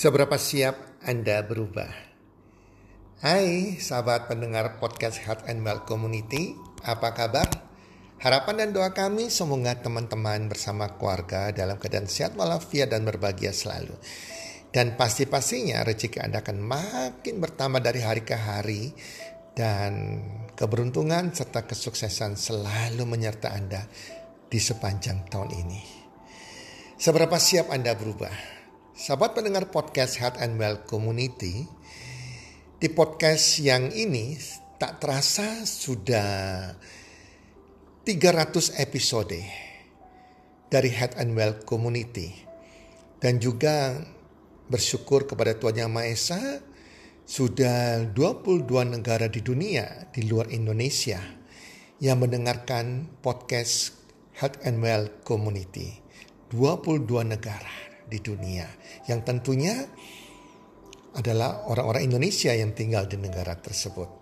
Seberapa siap Anda berubah? Hai sahabat pendengar podcast Health and Well Community, apa kabar? Harapan dan doa kami semoga teman-teman bersama keluarga dalam keadaan sehat walafiat dan berbahagia selalu. Dan pasti-pastinya rezeki Anda akan makin bertambah dari hari ke hari dan keberuntungan serta kesuksesan selalu menyertai Anda di sepanjang tahun ini. Seberapa siap Anda berubah? Sahabat pendengar podcast Health and Well Community, di podcast yang ini tak terasa sudah 300 episode dari Health and Well Community. Dan juga bersyukur kepada Tuhan Yang Maha Esa sudah 22 negara di dunia di luar Indonesia yang mendengarkan podcast Health and Well Community. 22 negara di dunia yang tentunya adalah orang-orang Indonesia yang tinggal di negara tersebut.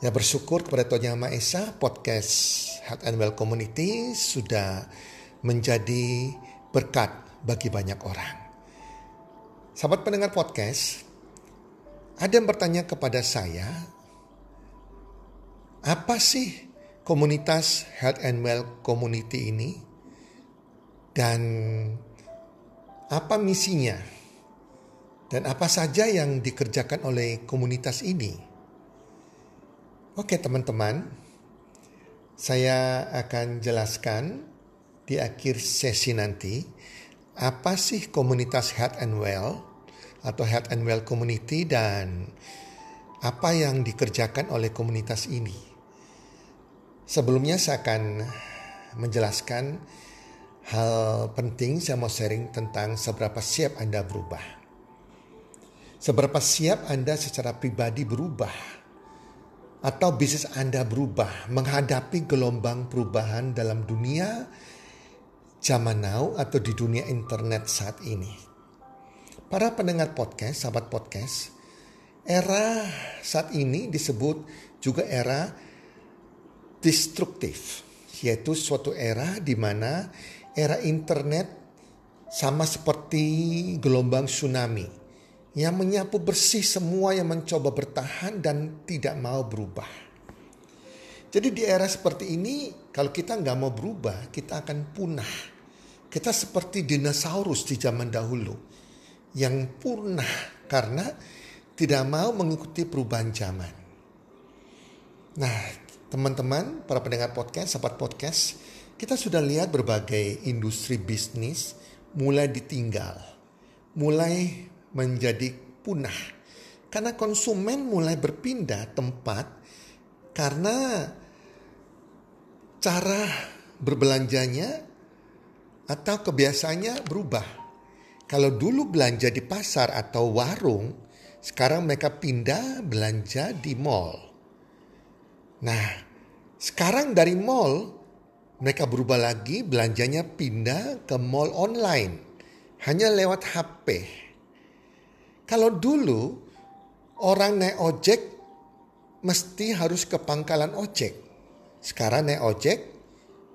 Ya bersyukur kepada Tuhan Yang Maha Esa podcast Health and Well Community sudah menjadi berkat bagi banyak orang. Sahabat pendengar podcast, ada yang bertanya kepada saya, apa sih komunitas Health and Well Community ini? Dan apa misinya, dan apa saja yang dikerjakan oleh komunitas ini. Oke teman-teman, saya akan jelaskan di akhir sesi nanti apa sih komunitas Health and Well atau Health and Well Community dan apa yang dikerjakan oleh komunitas ini. Sebelumnya saya akan menjelaskan hal penting saya mau sharing tentang seberapa siap Anda berubah. Seberapa siap Anda secara pribadi berubah atau bisnis Anda berubah menghadapi gelombang perubahan dalam dunia zaman now atau di dunia internet saat ini. Para pendengar podcast, sahabat podcast, era saat ini disebut juga era destruktif, yaitu suatu era di mana era internet sama seperti gelombang tsunami yang menyapu bersih semua yang mencoba bertahan dan tidak mau berubah. Jadi di era seperti ini kalau kita nggak mau berubah kita akan punah. Kita seperti dinosaurus di zaman dahulu yang punah karena tidak mau mengikuti perubahan zaman. Nah teman-teman para pendengar podcast, sahabat podcast, kita sudah lihat berbagai industri bisnis mulai ditinggal, mulai menjadi punah. Karena konsumen mulai berpindah tempat karena cara berbelanjanya atau kebiasaannya berubah. Kalau dulu belanja di pasar atau warung, sekarang mereka pindah belanja di mall. Nah, sekarang dari mall mereka berubah lagi belanjanya pindah ke mall online. Hanya lewat HP. Kalau dulu orang naik ojek mesti harus ke pangkalan ojek. Sekarang naik ojek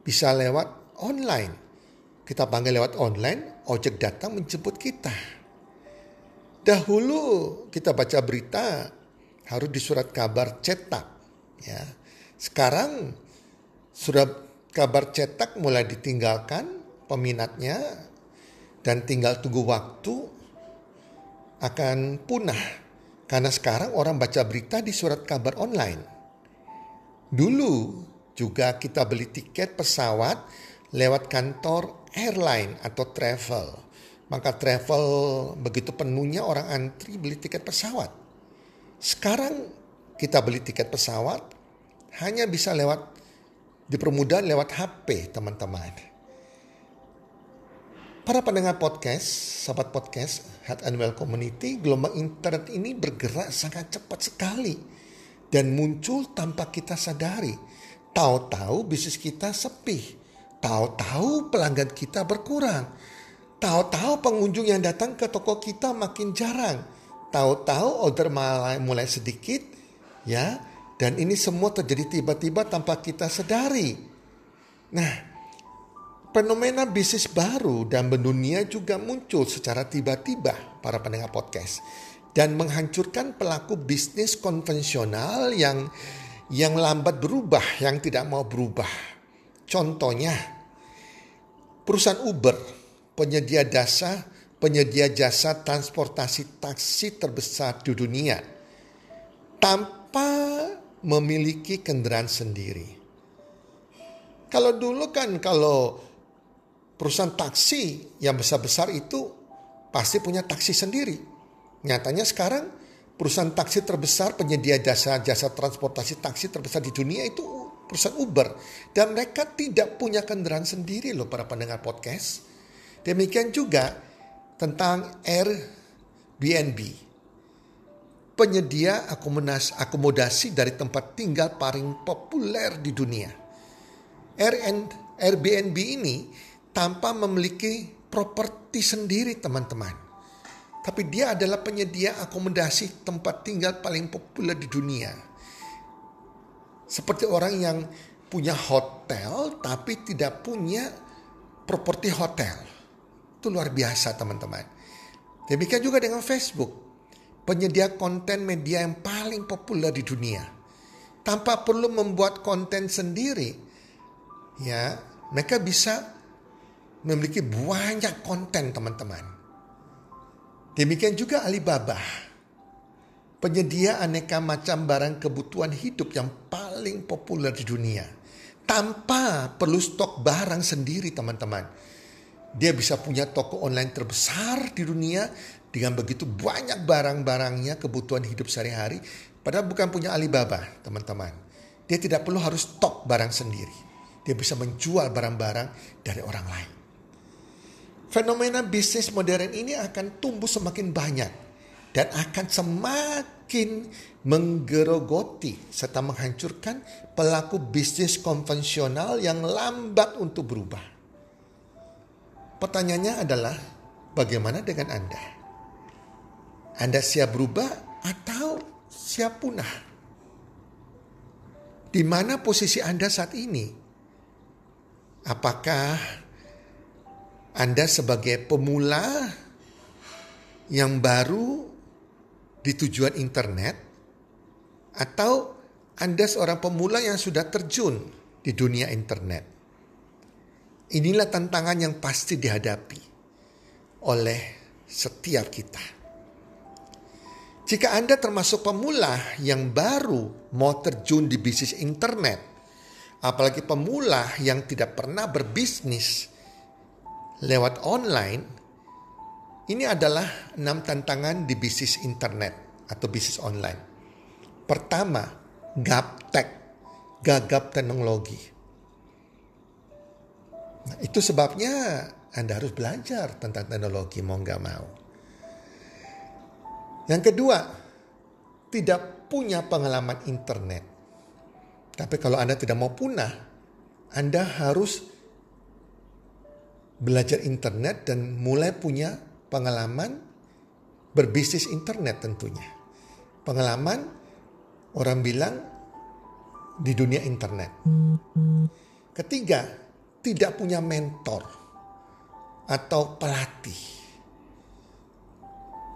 bisa lewat online. Kita panggil lewat online, ojek datang menjemput kita. Dahulu kita baca berita harus di surat kabar cetak. Ya. Sekarang sudah kabar cetak mulai ditinggalkan peminatnya dan tinggal tunggu waktu akan punah karena sekarang orang baca berita di surat kabar online. Dulu juga kita beli tiket pesawat lewat kantor airline atau travel. Maka travel begitu penuhnya orang antri beli tiket pesawat. Sekarang kita beli tiket pesawat hanya bisa lewat dipermudah lewat HP teman-teman. Para pendengar podcast, sahabat podcast, Health and Well Community, gelombang internet ini bergerak sangat cepat sekali dan muncul tanpa kita sadari. Tahu-tahu bisnis kita sepi, tahu-tahu pelanggan kita berkurang, tahu-tahu pengunjung yang datang ke toko kita makin jarang, tahu-tahu order mulai, mulai sedikit, ya dan ini semua terjadi tiba-tiba tanpa kita sadari. Nah, fenomena bisnis baru dan mendunia juga muncul secara tiba-tiba para pendengar podcast dan menghancurkan pelaku bisnis konvensional yang yang lambat berubah, yang tidak mau berubah. Contohnya perusahaan Uber, penyedia jasa penyedia jasa transportasi taksi terbesar di dunia tanpa memiliki kendaraan sendiri. Kalau dulu kan kalau perusahaan taksi yang besar-besar itu pasti punya taksi sendiri. Nyatanya sekarang perusahaan taksi terbesar penyedia jasa jasa transportasi taksi terbesar di dunia itu perusahaan Uber dan mereka tidak punya kendaraan sendiri loh para pendengar podcast. Demikian juga tentang Airbnb. Penyedia akomodasi, dari tempat tinggal paling populer di dunia. Airbnb ini tanpa memiliki properti sendiri teman-teman. Tapi dia adalah penyedia akomodasi tempat tinggal paling populer di dunia. Seperti orang yang punya hotel tapi tidak punya properti hotel. Itu luar biasa teman-teman. Demikian juga dengan Facebook. Penyedia konten media yang paling populer di dunia. Tanpa perlu membuat konten sendiri. Ya, mereka bisa memiliki banyak konten teman-teman. Demikian juga Alibaba. Penyedia aneka macam barang kebutuhan hidup yang paling populer di dunia. Tanpa perlu stok barang sendiri teman-teman. Dia bisa punya toko online terbesar di dunia dengan begitu banyak barang-barangnya kebutuhan hidup sehari-hari. Padahal bukan punya Alibaba teman-teman. Dia tidak perlu harus stok barang sendiri. Dia bisa menjual barang-barang dari orang lain. Fenomena bisnis modern ini akan tumbuh semakin banyak dan akan semakin menggerogoti serta menghancurkan pelaku bisnis konvensional yang lambat untuk berubah. Pertanyaannya adalah bagaimana dengan Anda? Anda siap berubah atau siap punah? Di mana posisi Anda saat ini? Apakah anda sebagai pemula yang baru di tujuan internet atau Anda seorang pemula yang sudah terjun di dunia internet. Inilah tantangan yang pasti dihadapi oleh setiap kita. Jika Anda termasuk pemula yang baru mau terjun di bisnis internet, apalagi pemula yang tidak pernah berbisnis, lewat online, ini adalah enam tantangan di bisnis internet atau bisnis online. Pertama, gaptek, gagap teknologi. Nah, itu sebabnya Anda harus belajar tentang teknologi mau nggak mau. Yang kedua, tidak punya pengalaman internet. Tapi kalau Anda tidak mau punah, Anda harus belajar internet dan mulai punya pengalaman berbisnis internet tentunya. Pengalaman orang bilang di dunia internet. Ketiga, tidak punya mentor atau pelatih.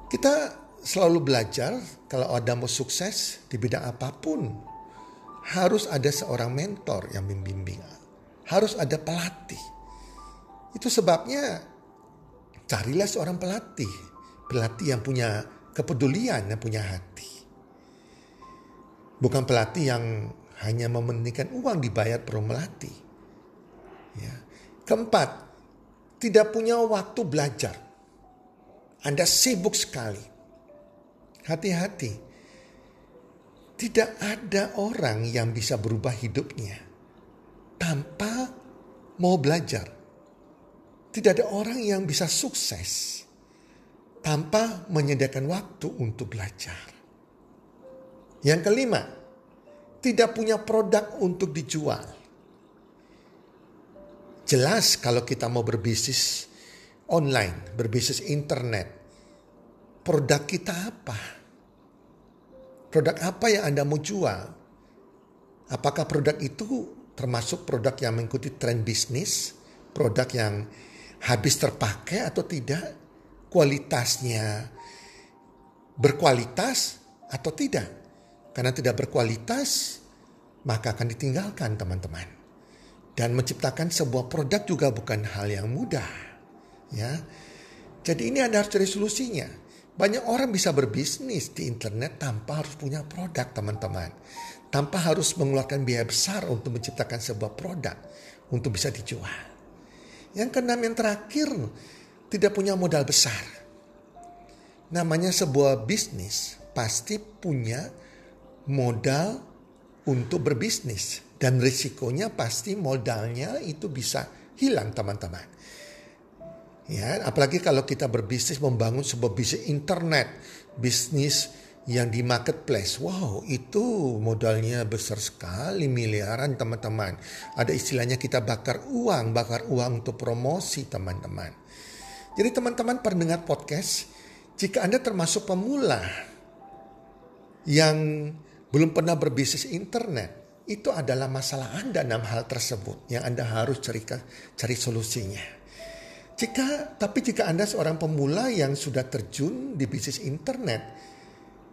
Kita selalu belajar kalau ada mau sukses di bidang apa pun harus ada seorang mentor yang membimbing. Harus ada pelatih itu sebabnya carilah seorang pelatih. Pelatih yang punya kepedulian, yang punya hati. Bukan pelatih yang hanya mementingkan uang dibayar per melatih. Ya. Keempat, tidak punya waktu belajar. Anda sibuk sekali. Hati-hati. Tidak ada orang yang bisa berubah hidupnya tanpa mau belajar. Tidak ada orang yang bisa sukses tanpa menyediakan waktu untuk belajar. Yang kelima, tidak punya produk untuk dijual. Jelas kalau kita mau berbisnis online, berbisnis internet, produk kita apa? Produk apa yang Anda mau jual? Apakah produk itu termasuk produk yang mengikuti tren bisnis? produk yang habis terpakai atau tidak, kualitasnya berkualitas atau tidak. Karena tidak berkualitas, maka akan ditinggalkan teman-teman. Dan menciptakan sebuah produk juga bukan hal yang mudah. Ya. Jadi ini Anda harus cari solusinya. Banyak orang bisa berbisnis di internet tanpa harus punya produk teman-teman. Tanpa harus mengeluarkan biaya besar untuk menciptakan sebuah produk untuk bisa dijual. Yang keenam yang terakhir, tidak punya modal besar. Namanya sebuah bisnis pasti punya modal untuk berbisnis. Dan risikonya pasti modalnya itu bisa hilang teman-teman. Ya, apalagi kalau kita berbisnis membangun sebuah bisnis internet, bisnis yang di marketplace. Wow, itu modalnya besar sekali, miliaran teman-teman. Ada istilahnya kita bakar uang, bakar uang untuk promosi teman-teman. Jadi teman-teman pendengar podcast, jika Anda termasuk pemula yang belum pernah berbisnis internet, itu adalah masalah Anda dalam hal tersebut yang Anda harus cari, cari solusinya. Jika tapi jika Anda seorang pemula yang sudah terjun di bisnis internet,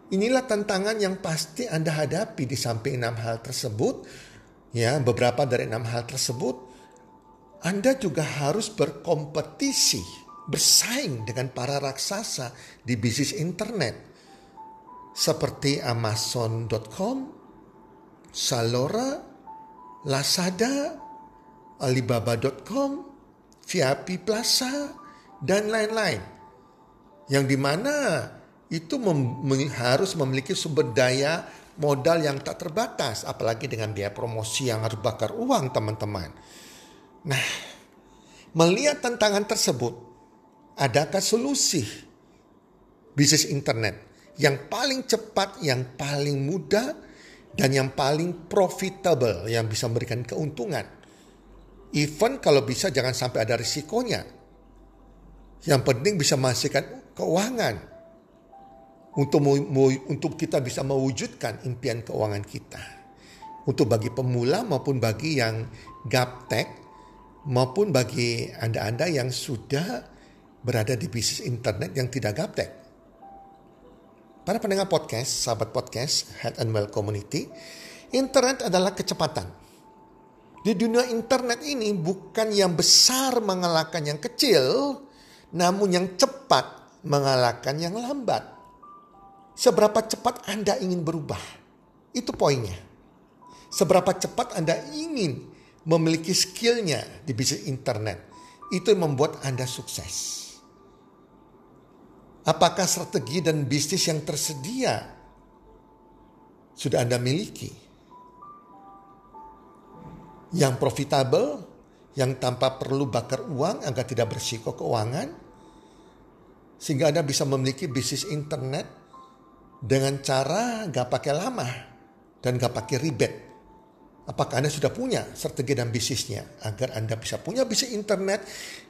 Inilah tantangan yang pasti Anda hadapi di samping enam hal tersebut. Ya, beberapa dari enam hal tersebut Anda juga harus berkompetisi, bersaing dengan para raksasa di bisnis internet seperti Amazon.com, Salora, Lazada, Alibaba.com, VIP Plaza, dan lain-lain. Yang di mana itu mem harus memiliki sumber daya modal yang tak terbatas, apalagi dengan biaya promosi yang harus bakar uang teman-teman. Nah, melihat tantangan tersebut, adakah solusi bisnis internet yang paling cepat, yang paling mudah, dan yang paling profitable, yang bisa memberikan keuntungan? Even kalau bisa jangan sampai ada risikonya. Yang penting bisa menghasilkan keuangan untuk untuk kita bisa mewujudkan impian keuangan kita. Untuk bagi pemula maupun bagi yang gaptek maupun bagi Anda-anda yang sudah berada di bisnis internet yang tidak gaptek. Para pendengar podcast, sahabat podcast, Head and Well Community, internet adalah kecepatan. Di dunia internet ini bukan yang besar mengalahkan yang kecil, namun yang cepat mengalahkan yang lambat seberapa cepat Anda ingin berubah. Itu poinnya. Seberapa cepat Anda ingin memiliki skillnya di bisnis internet. Itu yang membuat Anda sukses. Apakah strategi dan bisnis yang tersedia sudah Anda miliki? Yang profitable, yang tanpa perlu bakar uang agar tidak bersiko keuangan, sehingga Anda bisa memiliki bisnis internet dengan cara gak pakai lama dan gak pakai ribet. Apakah Anda sudah punya strategi dan bisnisnya agar Anda bisa punya bisnis internet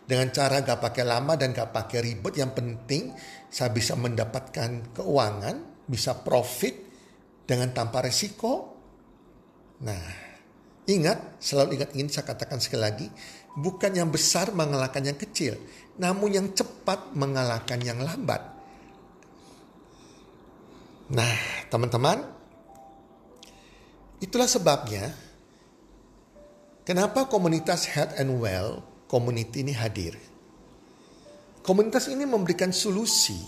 dengan cara gak pakai lama dan gak pakai ribet. Yang penting saya bisa mendapatkan keuangan, bisa profit dengan tanpa resiko. Nah, ingat, selalu ingat ini saya katakan sekali lagi, bukan yang besar mengalahkan yang kecil, namun yang cepat mengalahkan yang lambat. Nah, teman-teman, itulah sebabnya kenapa komunitas Health and Well community ini hadir. Komunitas ini memberikan solusi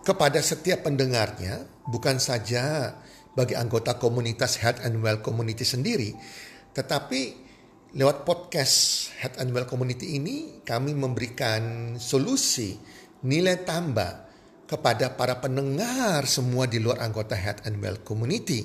kepada setiap pendengarnya, bukan saja bagi anggota komunitas Health and Well Community sendiri, tetapi lewat podcast Health and Well Community ini kami memberikan solusi nilai tambah kepada para pendengar semua di luar anggota Health and Well Community.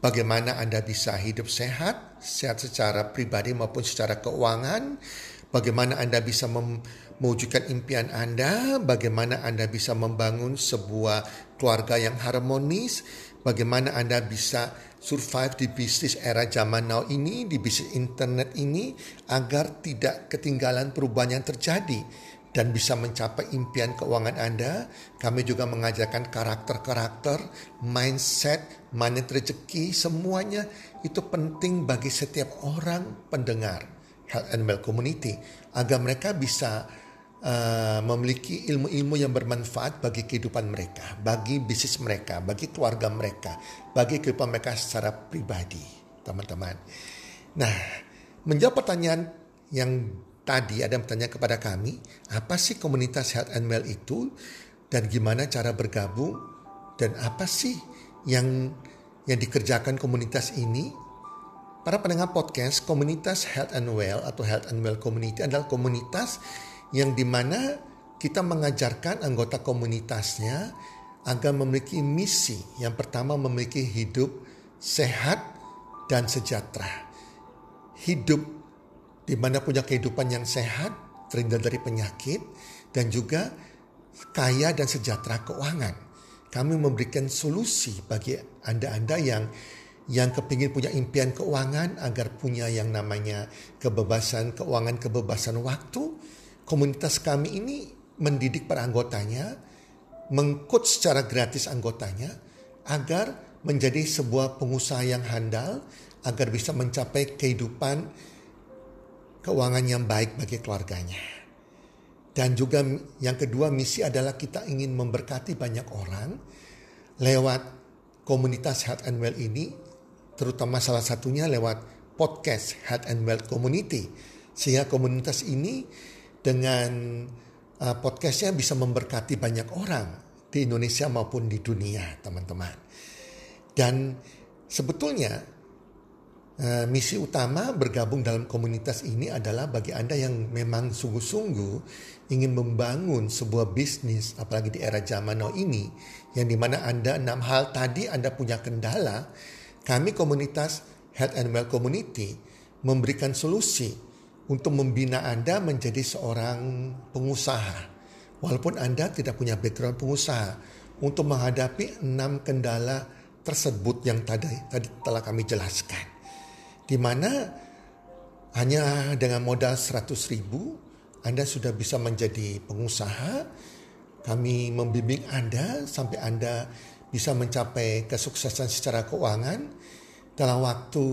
Bagaimana Anda bisa hidup sehat, sehat secara pribadi maupun secara keuangan, bagaimana Anda bisa mewujudkan impian Anda, bagaimana Anda bisa membangun sebuah keluarga yang harmonis, bagaimana Anda bisa survive di bisnis era zaman now ini, di bisnis internet ini, agar tidak ketinggalan perubahan yang terjadi dan bisa mencapai impian keuangan Anda. Kami juga mengajarkan karakter-karakter, mindset, manet rezeki, semuanya itu penting bagi setiap orang pendengar Health and Well Community agar mereka bisa uh, memiliki ilmu-ilmu yang bermanfaat bagi kehidupan mereka, bagi bisnis mereka, bagi keluarga mereka, bagi kehidupan mereka secara pribadi, teman-teman. Nah, menjawab pertanyaan yang tadi ada bertanya kepada kami, apa sih komunitas Health and Well itu dan gimana cara bergabung dan apa sih yang yang dikerjakan komunitas ini. Para pendengar podcast, komunitas Health and Well atau Health and Well Community adalah komunitas yang di mana kita mengajarkan anggota komunitasnya agar memiliki misi. Yang pertama memiliki hidup sehat dan sejahtera. Hidup di mana punya kehidupan yang sehat, terhindar dari penyakit, dan juga kaya dan sejahtera keuangan kami memberikan solusi bagi Anda-Anda yang yang kepingin punya impian keuangan agar punya yang namanya kebebasan keuangan, kebebasan waktu. Komunitas kami ini mendidik para anggotanya, mengkut secara gratis anggotanya agar menjadi sebuah pengusaha yang handal agar bisa mencapai kehidupan keuangan yang baik bagi keluarganya. Dan juga yang kedua misi adalah kita ingin memberkati banyak orang lewat komunitas Health and Well ini, terutama salah satunya lewat podcast Health and Well Community. Sehingga komunitas ini dengan uh, podcastnya bisa memberkati banyak orang di Indonesia maupun di dunia teman-teman. Dan sebetulnya Uh, misi utama bergabung dalam komunitas ini adalah bagi Anda yang memang sungguh-sungguh ingin membangun sebuah bisnis, apalagi di era zaman now ini, yang di mana Anda enam hal tadi Anda punya kendala, kami komunitas Health and Well Community memberikan solusi untuk membina Anda menjadi seorang pengusaha. Walaupun Anda tidak punya background pengusaha, untuk menghadapi enam kendala tersebut yang tadi, tadi telah kami jelaskan di mana hanya dengan modal 100 ribu Anda sudah bisa menjadi pengusaha. Kami membimbing Anda sampai Anda bisa mencapai kesuksesan secara keuangan. Dalam waktu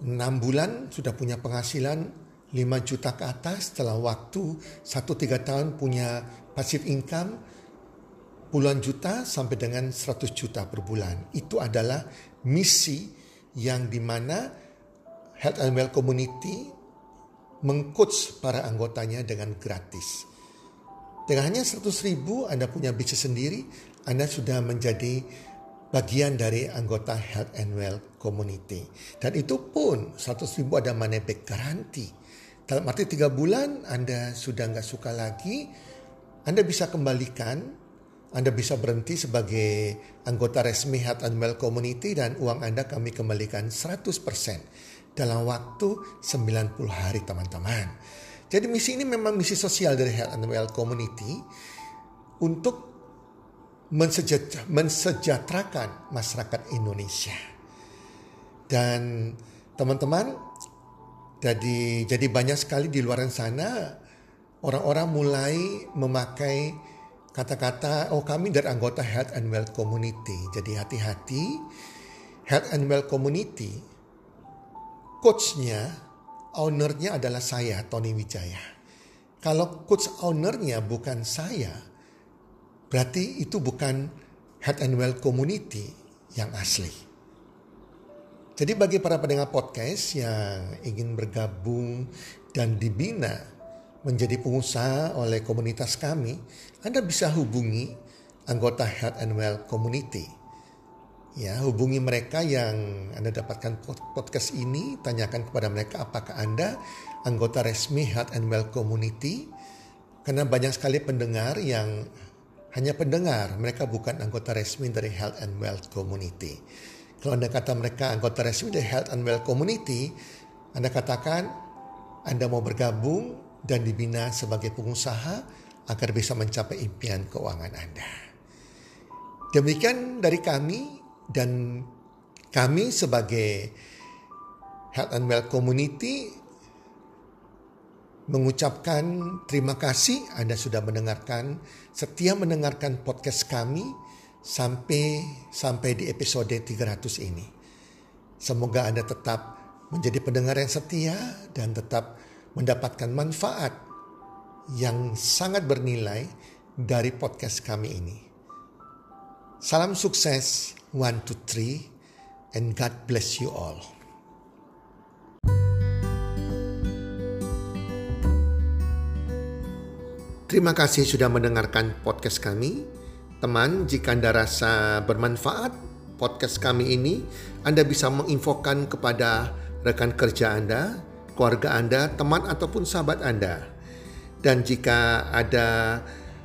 6 bulan sudah punya penghasilan 5 juta ke atas. Dalam waktu 1-3 tahun punya passive income puluhan juta sampai dengan 100 juta per bulan. Itu adalah misi yang di mana Health and Well Community mengcoach para anggotanya dengan gratis. Dengan hanya 100 ribu Anda punya bisnis sendiri, Anda sudah menjadi bagian dari anggota Health and Well Community. Dan itu pun 100 ribu ada money back garanti. Dalam arti tiga bulan Anda sudah nggak suka lagi, Anda bisa kembalikan, Anda bisa berhenti sebagai anggota resmi Health and Well Community dan uang Anda kami kembalikan 100% dalam waktu 90 hari teman-teman. Jadi misi ini memang misi sosial dari Health and Well Community untuk mensejahterakan masyarakat Indonesia. Dan teman-teman, jadi jadi banyak sekali di luar sana orang-orang mulai memakai kata-kata oh kami dari anggota Health and Well Community. Jadi hati-hati Health and Well Community coachnya, ownernya adalah saya, Tony Wijaya. Kalau coach ownernya bukan saya, berarti itu bukan Head and Well Community yang asli. Jadi bagi para pendengar podcast yang ingin bergabung dan dibina menjadi pengusaha oleh komunitas kami, Anda bisa hubungi anggota Health and Well Community Ya, hubungi mereka yang Anda dapatkan podcast ini, tanyakan kepada mereka apakah Anda anggota resmi Health and Well Community. Karena banyak sekali pendengar yang hanya pendengar, mereka bukan anggota resmi dari Health and Well Community. Kalau Anda kata mereka anggota resmi dari Health and Well Community, Anda katakan Anda mau bergabung dan dibina sebagai pengusaha agar bisa mencapai impian keuangan Anda. Demikian dari kami, dan kami sebagai Health and Well Community mengucapkan terima kasih Anda sudah mendengarkan, setia mendengarkan podcast kami sampai sampai di episode 300 ini. Semoga Anda tetap menjadi pendengar yang setia dan tetap mendapatkan manfaat yang sangat bernilai dari podcast kami ini. Salam sukses, one, two, three, and God bless you all. Terima kasih sudah mendengarkan podcast kami. Teman, jika Anda rasa bermanfaat, podcast kami ini, Anda bisa menginfokan kepada rekan kerja Anda, keluarga Anda, teman ataupun sahabat Anda. Dan jika ada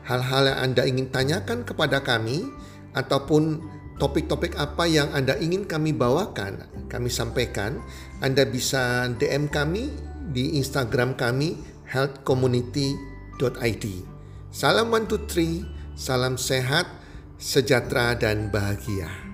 hal-hal yang Anda ingin tanyakan kepada kami ataupun topik-topik apa yang Anda ingin kami bawakan, kami sampaikan, Anda bisa DM kami di Instagram kami healthcommunity.id. Salam one two three, salam sehat, sejahtera dan bahagia.